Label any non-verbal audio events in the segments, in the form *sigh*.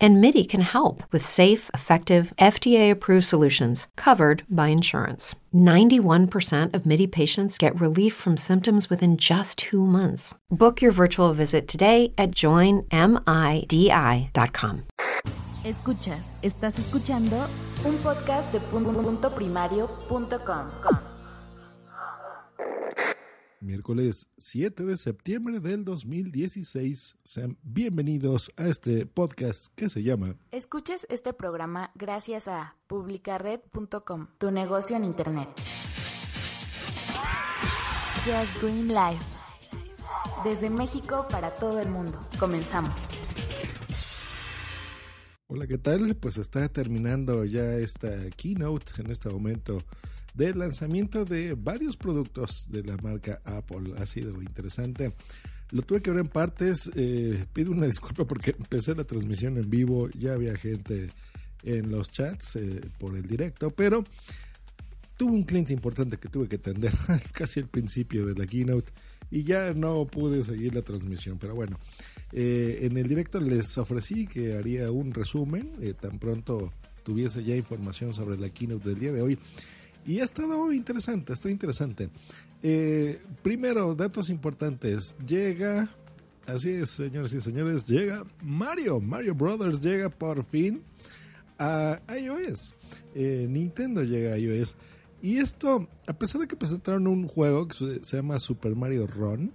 And MIDI can help with safe, effective, FDA approved solutions covered by insurance. 91% of MIDI patients get relief from symptoms within just two months. Book your virtual visit today at joinmidi.com. Escuchas, estás escuchando un podcast de punto primario.com. Miércoles 7 de septiembre del 2016. Sean bienvenidos a este podcast que se llama Escuches este programa gracias a publicared.com, tu negocio en internet. Just Green Life. Desde México para todo el mundo. Comenzamos. Hola, ¿qué tal? Pues está terminando ya esta keynote en este momento del lanzamiento de varios productos de la marca Apple. Ha sido interesante. Lo tuve que ver en partes. Eh, pido una *laughs* disculpa porque empecé la transmisión en vivo. Ya había gente en los chats eh, por el directo, pero tuve un cliente importante que tuve que atender *laughs* casi al principio de la keynote y ya no pude seguir la transmisión. Pero bueno, eh, en el directo les ofrecí que haría un resumen tan pronto tuviese ya información sobre la keynote del día de hoy. Y ha estado interesante, está interesante. Eh, primero, datos importantes. Llega, así es, señores y señores, llega Mario. Mario Brothers llega por fin a iOS. Eh, Nintendo llega a iOS. Y esto, a pesar de que presentaron un juego que se llama Super Mario Run,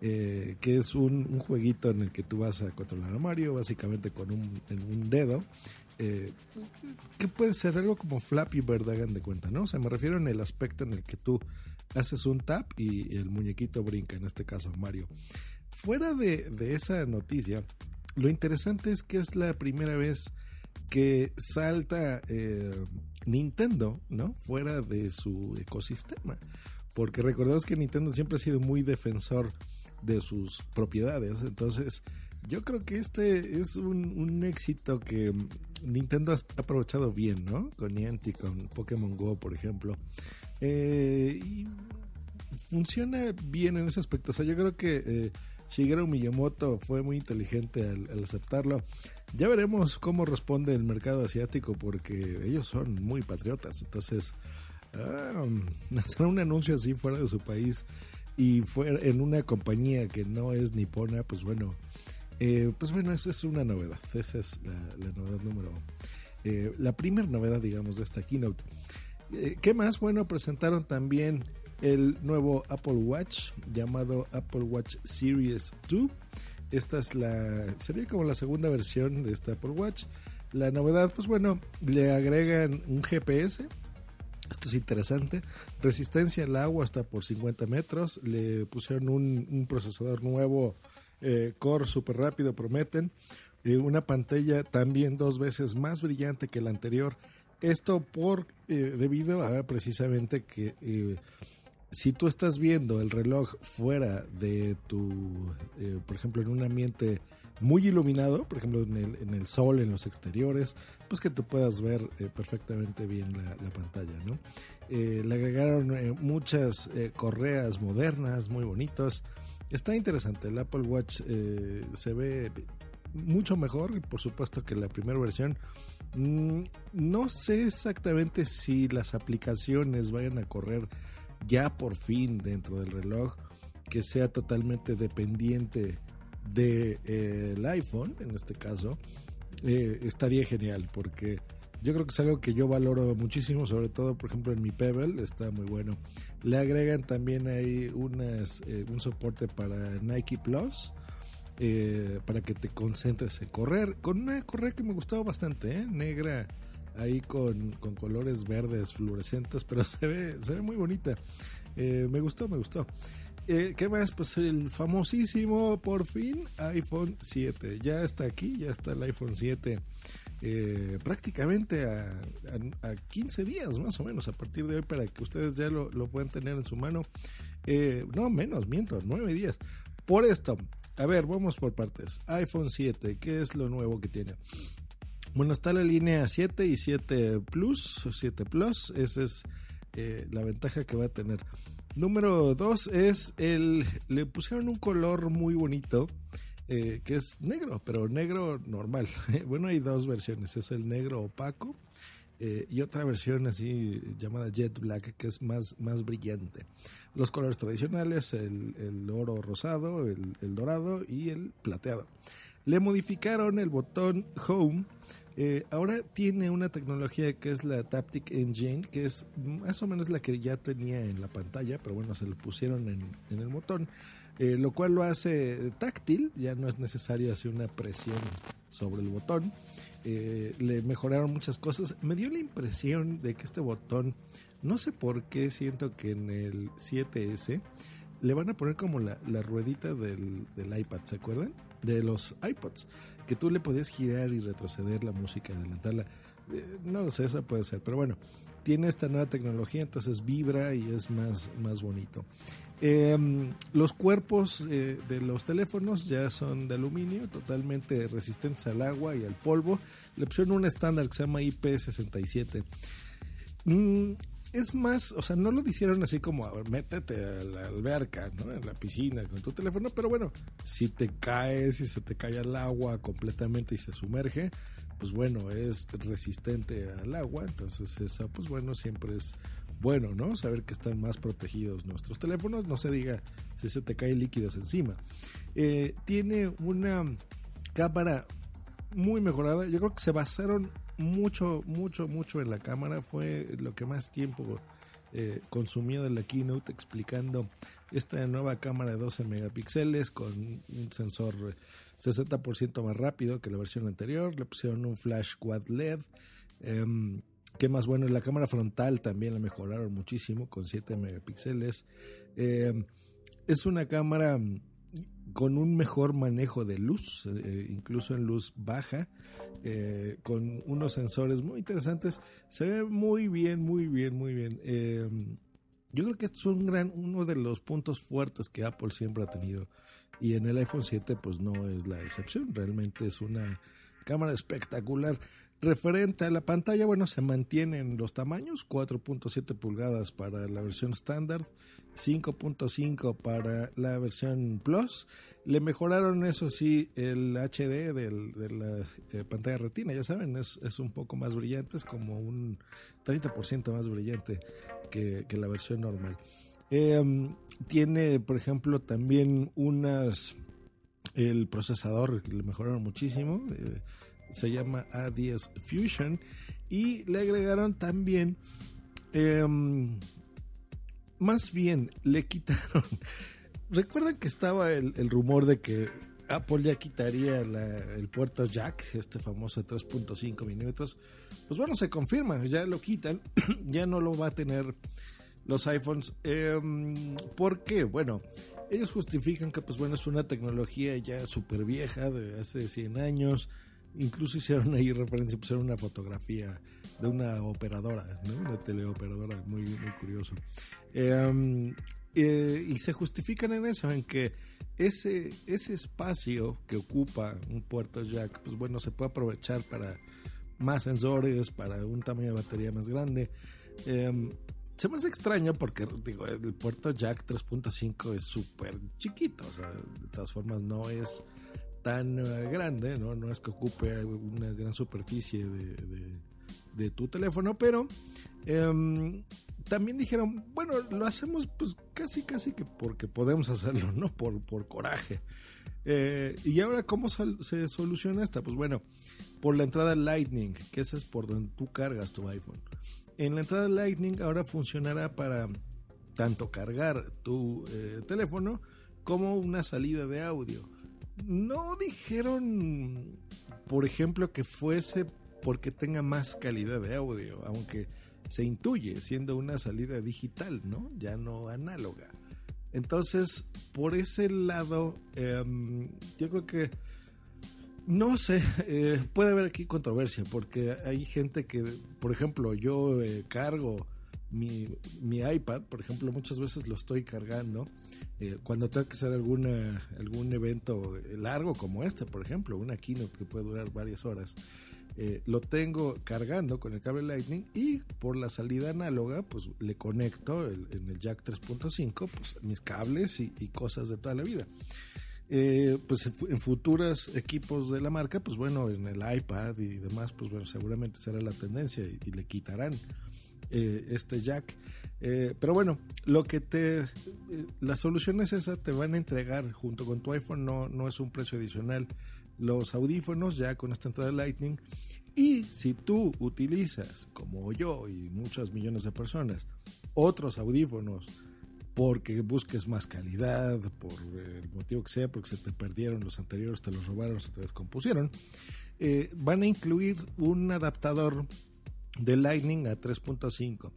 eh, que es un, jueguito en el que tú vas a controlar a Mario, básicamente con un, dedo, eh, que puede ser algo como Flappy Bird, hagan de cuenta, ¿no? O sea, me refiero en el aspecto en el que tú haces un tap y el muñequito brinca, en este caso Mario. Fuera de, esa noticia, lo interesante es que es la primera vez que salta eh, Nintendo, ¿no? Fuera de su ecosistema. Porque recordemos que Nintendo siempre ha sido muy defensor de sus propiedades. Entonces, yo creo que este es un, éxito que Nintendo ha aprovechado bien, ¿no? Con Niantic, con Pokémon Go, por ejemplo. Eh, y funciona bien en ese aspecto. O sea, yo creo que eh, Shigeru Miyamoto fue muy inteligente al, aceptarlo. Ya veremos cómo responde el mercado asiático porque ellos son muy patriotas. Entonces, ah, *laughs* hacer un anuncio así fuera de su país y fuera en una compañía que no es nipona, pues bueno, eh, pues bueno, esa es una novedad. Esa es la, novedad número. Eh, la primera novedad, digamos, de esta keynote. Eh, ¿Qué más? Bueno, presentaron también el nuevo Apple Watch llamado Apple Watch Series 2. Esta es la. sería como la segunda versión de este Apple Watch. La novedad, pues bueno, le agregan un GPS. Esto es interesante. Resistencia al agua hasta por 50 metros. Le pusieron un, procesador nuevo eh, core súper rápido, prometen. Eh, una pantalla también dos veces más brillante que la anterior. Esto por eh, debido a precisamente que eh, si tú estás viendo el reloj fuera de tu, por ejemplo, en un ambiente muy iluminado, por ejemplo en el, en el, sol, en los exteriores, pues que tú puedas ver perfectamente bien la, la pantalla, ¿no? le agregaron muchas correas modernas, muy bonitos. Está interesante, el Apple Watch eh, se ve mucho mejor, por supuesto, que la primera versión. Mm, no sé exactamente si las aplicaciones vayan a correr ya por fin dentro del reloj, que sea totalmente dependiente del de, eh, iPhone, en este caso. Eh, estaría genial, porque yo creo que es algo que yo valoro muchísimo, sobre todo, por ejemplo, en mi Pebble, está muy bueno. Le agregan también ahí unas, eh, un soporte para Nike Plus, eh, para que te concentres en correr, con una correa que me gustó bastante, negra, ahí con, con, colores verdes fluorescentes, *laughs* pero se ve, se ve muy bonita. me gustó, me gustó. ¿Qué más? Pues el famosísimo, por fin, iPhone 7. Ya está aquí, ya está el iPhone 7 eh, prácticamente a, a, 15 días más o menos a partir de hoy para que ustedes ya lo, lo puedan tener en su mano. Eh, no, menos, miento, 9 días. por esto, a ver, vamos por partes. iPhone 7, ¿qué es lo nuevo que tiene? Bueno, está la línea 7 y 7 Plus, o 7 Plus, esa es eh, la ventaja que va a tener. Número 2 es el, le pusieron un color muy bonito, eh, que es negro, pero negro normal. *laughs* bueno, hay dos versiones, es el negro opaco eh, y otra versión así llamada Jet Black, que es más, más brillante. Los colores tradicionales, el, oro rosado, el, dorado y el plateado. Le modificaron el botón Home. Eh, ahora tiene una tecnología que es la Taptic Engine, que es más o menos la que ya tenía en la pantalla, pero bueno, se lo pusieron en, en el botón, eh, lo cual lo hace táctil, ya no es necesario hacer una presión sobre el botón. Eh, le mejoraron muchas cosas. Me dio la impresión de que este botón, no sé por qué siento que en el 7S le van a poner como la, ruedita del, iPad, ¿se acuerdan? De los iPods, que tú le podías girar y retroceder la música, adelantarla. Eh, no lo sé, eso puede ser, pero bueno, tiene esta nueva tecnología, entonces vibra y es más, más bonito. Em, los cuerpos eh, de los teléfonos ya son de aluminio, totalmente resistentes al agua y al polvo. Le pusieron un estándar que se llama IP67. Mm, es más, o sea, no lo hicieron así como métete a la alberca, ¿no? En la piscina con tu teléfono, pero bueno, si te caes, si se te cae al agua completamente y se sumerge, pues bueno, es resistente al agua, entonces eso, pues bueno, siempre es bueno, ¿no? Saber que están más protegidos nuestros teléfonos, no se diga si se te cae líquidos encima. Eh, tiene una cámara muy mejorada, yo creo que se basaron mucho, mucho, mucho en la cámara, fue lo que más tiempo eh, consumió de la keynote explicando esta nueva cámara de 12 megapíxeles con un sensor 60% más rápido que la versión anterior, le pusieron un flash quad LED. Em, ¿Qué más bueno? La cámara frontal también la mejoraron muchísimo con 7 megapíxeles. Em, es una cámara con un mejor manejo de luz, eh, incluso en luz baja, eh, con unos sensores muy interesantes. Se ve muy bien, muy bien, muy bien. Em, yo creo que esto es un gran, uno de los puntos fuertes que Apple siempre ha tenido. Y en el iPhone 7 pues no es la excepción, realmente es una cámara espectacular. Referente a la pantalla, bueno, se mantienen los tamaños, 4.7 pulgadas para la versión estándar, 5.5 para la versión Plus. Le mejoraron, eso sí, el HD de la eh, pantalla retina, ya saben, es, es, un poco más brillante, es como un 30% más brillante que, que, la versión normal. Em, tiene, por ejemplo, también unas... El procesador le mejoraron muchísimo. Eh, se llama A10 Fusion y le agregaron también em, más bien le quitaron *laughs* recuerdan que estaba el, rumor de que Apple ya quitaría el puerto jack este famoso 3.5 milímetros pues bueno se confirma ya lo quitan *clears throat* ya no lo va a tener los iPhones eh, ¿por qué? bueno ellos justifican que pues bueno es una tecnología ya súper vieja de hace 100 años Incluso hicieron ahí referencia, pusieron una fotografía de una operadora, ¿no? una teleoperadora, muy, muy curioso. Em, eh, y se justifican en eso, en que ese, ese espacio que ocupa un puerto jack, pues bueno, se puede aprovechar para más sensores, para un tamaño de batería más grande. Em, se me hace extraño porque, digo, el puerto jack 3.5 es súper chiquito, o sea, de todas formas no es tan eh, grande, ¿no? es que ocupe una gran superficie de, tu teléfono, pero em, también dijeron, bueno, lo hacemos pues casi casi que porque podemos hacerlo, ¿no? Por, por coraje. Eh, y ahora, ¿cómo se soluciona esta? Pues bueno, por la entrada Lightning, que esa es por donde tú cargas tu iPhone. En la entrada Lightning ahora funcionará para tanto cargar tu eh, teléfono como una salida de audio. No dijeron, por ejemplo, que fuese porque tenga más calidad de audio, aunque se intuye siendo una salida digital, ¿no? Ya no análoga. Entonces, por ese lado, em, yo creo que, no sé, *laughs* eh, puede haber aquí controversia, porque hay gente que, por ejemplo, yo eh, cargo mi, mi, iPad, por ejemplo, muchas veces lo estoy cargando eh, cuando tengo que hacer alguna, algún evento largo como este, por ejemplo, una keynote que puede durar varias horas. Eh, lo tengo cargando con el cable Lightning y por la salida análoga, pues le conecto en el jack 3.5 pues, mis cables y, cosas de toda la vida. Eh, pues en futuros equipos de la marca, pues bueno, en el iPad y demás, pues bueno, seguramente será la tendencia y le quitarán eh, este jack. Eh, pero bueno, lo que te. Eh, la solución es esa, te van a entregar junto con tu iPhone, no, no es un precio adicional. Los audífonos ya con esta entrada de Lightning. Y si tú utilizas, como yo y muchos millones de personas, otros audífonos porque busques más calidad, por el motivo que sea, porque se te perdieron los anteriores, te los robaron, se te descompusieron, van a incluir un adaptador de Lightning a 3.5.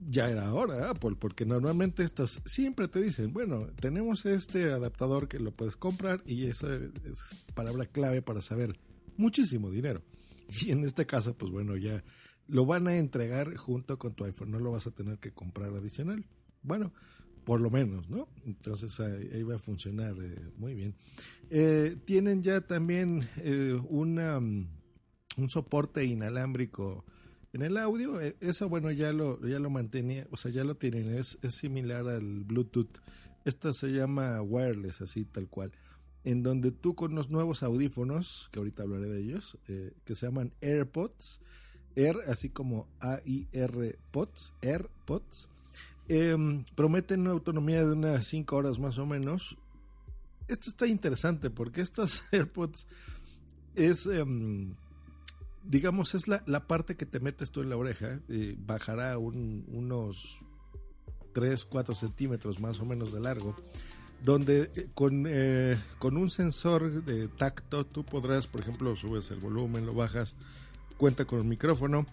Ya era hora Apple, porque normalmente estos siempre te dicen, bueno, tenemos este adaptador que lo puedes comprar y esa es palabra clave para saber muchísimo dinero. *laughs* Y en este caso, pues bueno, ya lo van a entregar junto con tu iPhone, no lo vas a tener que comprar adicional. Bueno, por lo menos, ¿no? Entonces ahí, va a funcionar eh, muy bien. Eh, tienen ya también eh, una un soporte inalámbrico en el audio. E, eso, bueno, ya lo, ya lo mantenía, o sea, ya lo tienen, es, es similar al Bluetooth. Esto se llama wireless, así tal cual. En donde tú con los nuevos audífonos, que ahorita hablaré de ellos, eh, que se llaman AirPods, Air, así como A-I-R Pods, AirPods, em, prometen una autonomía de unas 5 horas más o menos. Esto está interesante porque estos *laughs* AirPods es. Em, digamos, es la, la, parte que te metes tú en la oreja, y bajará unos 3, 4 centímetros más o menos de largo, donde eh, con, eh, con un sensor de tacto tú podrás, por ejemplo, subes el volumen, lo bajas, cuenta con el micrófono,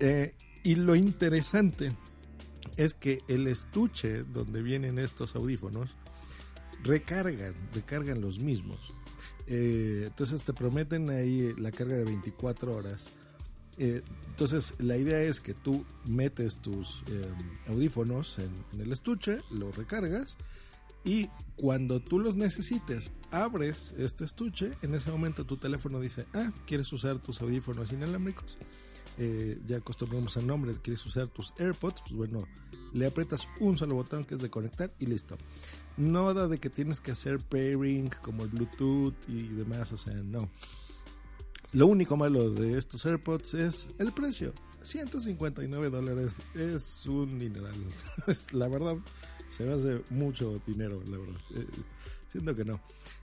eh, y lo interesante es que el estuche donde vienen estos audífonos recargan, recargan los mismos. Eh, entonces te prometen ahí la carga de 24 horas. Eh, entonces la idea es que tú metes tus eh, audífonos en, el estuche, los recargas y cuando tú los necesites abres este estuche, en ese momento tu teléfono dice, ah, ¿quieres usar tus audífonos inalámbricos? Ya acostumbramos al nombre, ¿quieres usar tus AirPods? Pues bueno, le aprietas un solo botón que es de conectar y listo. Nada de que tienes que hacer pairing como el Bluetooth y demás, o sea, no. Lo único malo de estos AirPods es el precio. 159 dólares es un dineral. *laughs* la verdad, se me hace mucho dinero, la verdad. Siento que no.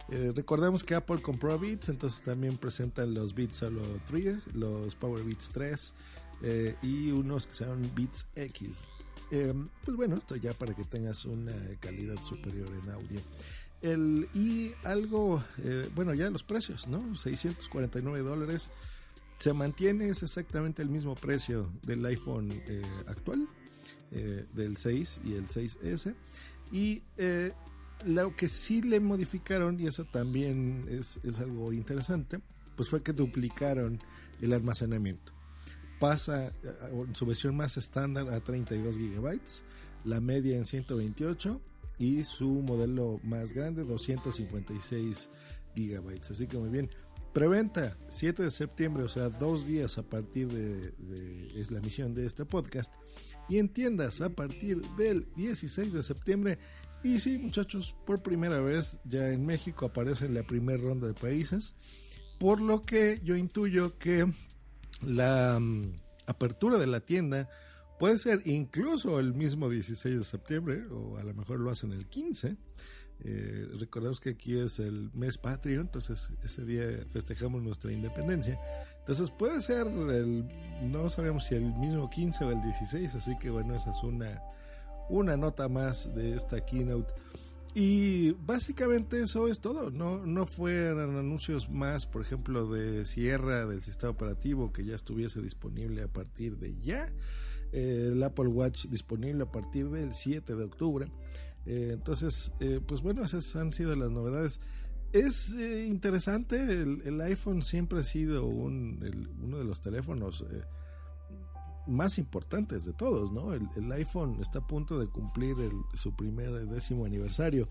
Eh, recordemos que Apple compró Beats, entonces también presentan los Beats Solo 3, los Power Beats 3 eh, y unos que se llaman Beats X. Em, pues bueno, esto ya para que tengas una calidad superior en audio. El, y algo, eh, bueno, ya los precios, ¿no? 649 dólares. Se mantiene, es exactamente el mismo precio del iPhone actual, del 6 y el 6S. Y lo que sí le modificaron, y eso también es, es algo interesante, pues fue que duplicaron el almacenamiento pasa en su versión más estándar a 32 gigabytes, la media en 128 y su modelo más grande 256 gigabytes. Así que muy bien. Preventa 7 de septiembre, o sea, dos días a partir de, es la emisión de este podcast. Y en tiendas a partir del 16 de septiembre. Y sí, muchachos, por primera vez ya en México aparece en la primera ronda de países. Por lo que yo intuyo que la mm, apertura de la tienda puede ser incluso el mismo 16 de septiembre o a lo mejor lo hacen el 15. Eh, recordemos que aquí es el mes patrio, entonces ese día festejamos nuestra independencia. Entonces puede ser el, no sabemos si el mismo 15 o el 16, así que bueno, esa es una, una nota más de esta keynote. Y básicamente eso es todo. No, no fueron anuncios más, por ejemplo, de cierre del sistema operativo que ya estuviese disponible a partir de ya. Eh, el Apple Watch disponible a partir del 7 de octubre. Eh, entonces, eh, pues bueno, esas han sido las novedades. Es interesante, el, iPhone siempre ha sido un, uno de los teléfonos más importantes de todos, ¿no? El, iPhone está a punto de cumplir su primer décimo aniversario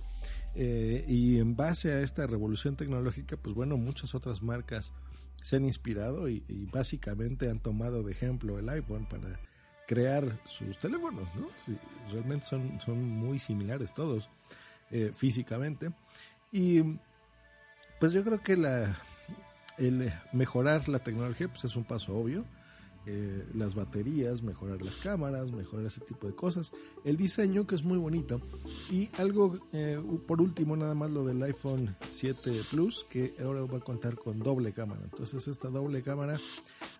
eh, y en base a esta revolución tecnológica, pues bueno, muchas otras marcas se han inspirado y, básicamente han tomado de ejemplo el iPhone para crear sus teléfonos, ¿no? realmente son, son muy similares todos eh, físicamente y pues yo creo que la, el mejorar la tecnología pues es un paso obvio eh, las baterías, mejorar las cámaras, mejorar ese tipo de cosas. El diseño que es muy bonito. Y algo, eh, por último, nada más lo del iPhone 7 Plus, que ahora va a contar con doble cámara. Entonces esta doble cámara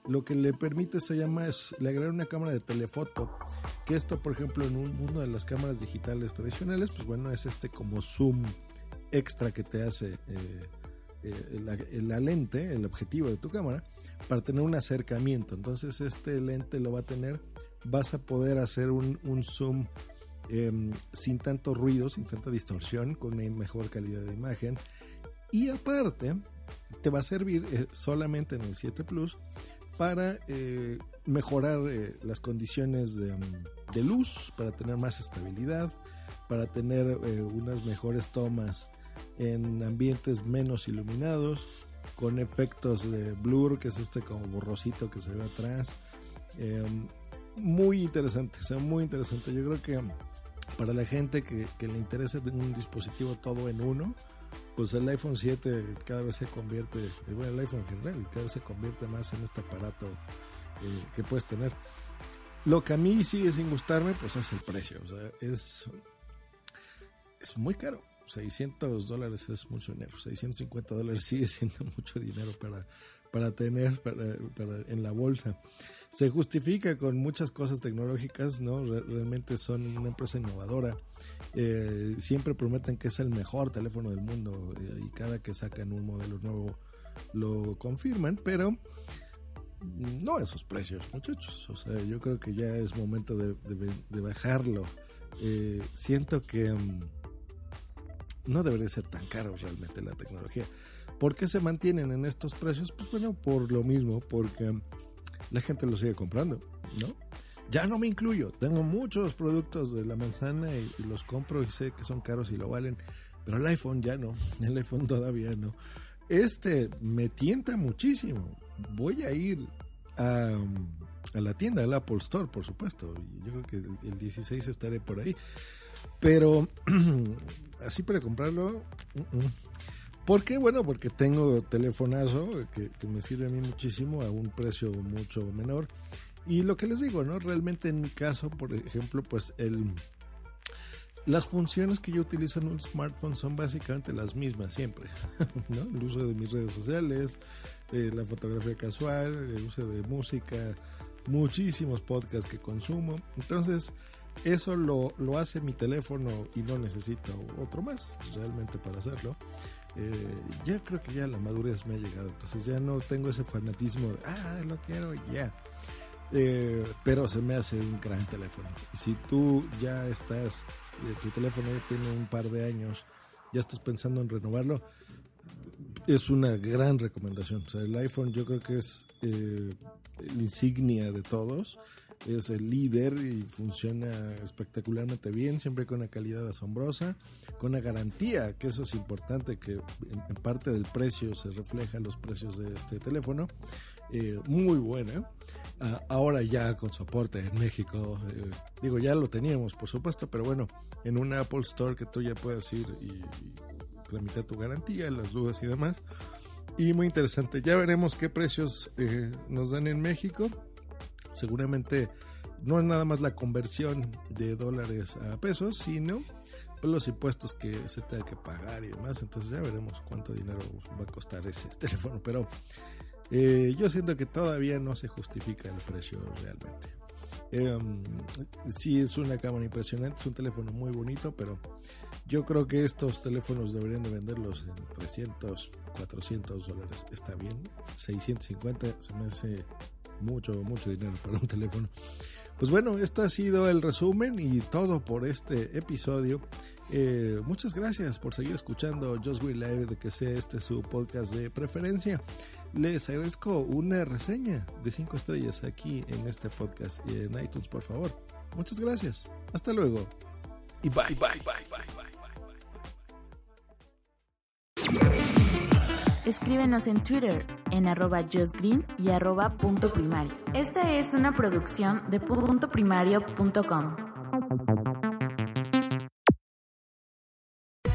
lo que le permite se llama, es, le agregar una cámara de telefoto. Que esto, por ejemplo, en un, una de las cámaras digitales tradicionales, pues bueno, es este como zoom extra que te hace. Eh, la, lente, el objetivo de tu cámara, para tener un acercamiento. Entonces este lente lo va a tener, vas a poder hacer un, zoom em, sin tanto ruido, sin tanta distorsión, con una mejor calidad de imagen. Y aparte, te va a servir eh, solamente en el 7 Plus para eh, mejorar eh, las condiciones de, de, luz, para tener más estabilidad, para tener unas mejores tomas en ambientes menos iluminados, con efectos de blur, que es este como borrosito que se ve atrás. Em, muy interesante, o sea, muy interesante. Yo creo que para la gente que, le interesa un dispositivo todo en uno, pues el iPhone 7 cada vez se convierte, bueno, el iPhone en general, cada vez se convierte más en este aparato eh, que puedes tener. Lo que a mí sigue sin gustarme, pues es el precio, o sea, es, es muy caro. 600 dólares es mucho dinero, 650 dólares *laughs* sigue siendo mucho dinero para, para tener para, en la bolsa. Se justifica con muchas cosas tecnológicas, ¿no? realmente son una empresa innovadora. Eh, siempre prometen que es el mejor teléfono del mundo eh, y cada que sacan un modelo nuevo lo confirman, pero no esos precios, muchachos. O sea, yo creo que ya es momento de, bajarlo. Eh, siento que... Mm, no debería ser tan caro realmente la tecnología. ¿Por qué se mantienen en estos precios? Pues bueno, por lo mismo, porque la gente lo sigue comprando, ¿no? Ya no me incluyo, tengo muchos productos de la manzana y, los compro y sé que son caros y lo valen, pero el iPhone ya no, *laughs* el iPhone todavía no. Este me tienta muchísimo. Voy a ir a, la tienda del Apple Store, por supuesto. Yo creo que el 16 estaré por ahí. Pero *clears throat* así para comprarlo. ¿Por qué? Bueno, porque tengo telefonazo que, me sirve a mí muchísimo a un precio mucho menor. Y lo que les digo, ¿no? Realmente en mi caso, por ejemplo, pues el... Las funciones que yo utilizo en un smartphone son básicamente las mismas siempre, *laughs* ¿no? El uso de mis redes sociales, eh, la fotografía casual, el uso de música, muchísimos podcasts que consumo. Entonces, eso lo, lo, hace mi teléfono y no necesito otro más realmente para hacerlo. Eh, ya creo que ya la madurez me ha llegado, entonces ya no tengo ese fanatismo de, ah, lo quiero, ya. Eh, pero se me hace un gran teléfono. Si tú ya estás, eh, tu teléfono ya tiene un par de años, ya estás pensando en renovarlo, es una gran recomendación. O sea, el iPhone yo creo que es la insignia de todos es el líder y funciona espectacularmente bien, siempre con una calidad asombrosa, con una garantía, que eso es importante, que en, parte del precio se refleja los precios de este teléfono, eh, muy buena. Ah, ahora ya con soporte en México, eh, digo, ya lo teníamos, por supuesto, pero bueno, en un Apple Store que tú ya puedas ir y, tramitar tu garantía, las dudas y demás. Y muy interesante, ya veremos qué precios eh, nos dan en México seguramente no es nada más la conversión de dólares a pesos, sino los impuestos que se tenga que pagar y demás. Entonces ya veremos cuánto dinero va a costar ese *laughs* teléfono. Pero eh, yo siento que todavía no se justifica el precio realmente. Eh, sí es una cámara impresionante, es un teléfono muy bonito, pero yo creo que estos teléfonos deberían de venderlos en 300, 400 dólares. Está bien, 650 se me hace mucho, mucho dinero para un teléfono. Pues bueno, esto ha sido el resumen y todo por este episodio. Eh, muchas gracias por seguir escuchando Just Will Live, de que sea este su podcast de preferencia. Les agradezco una reseña de 5 estrellas aquí en este podcast y en iTunes, por favor. Muchas gracias. Hasta luego. Y bye, bye, bye, bye, bye. Escríbenos en Twitter en arroba justgreen y arroba punto primario. Esta es una producción de puntoprimario.com.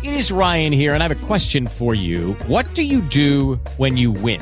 It is Ryan here, and I have a question for you. What do you do when you win?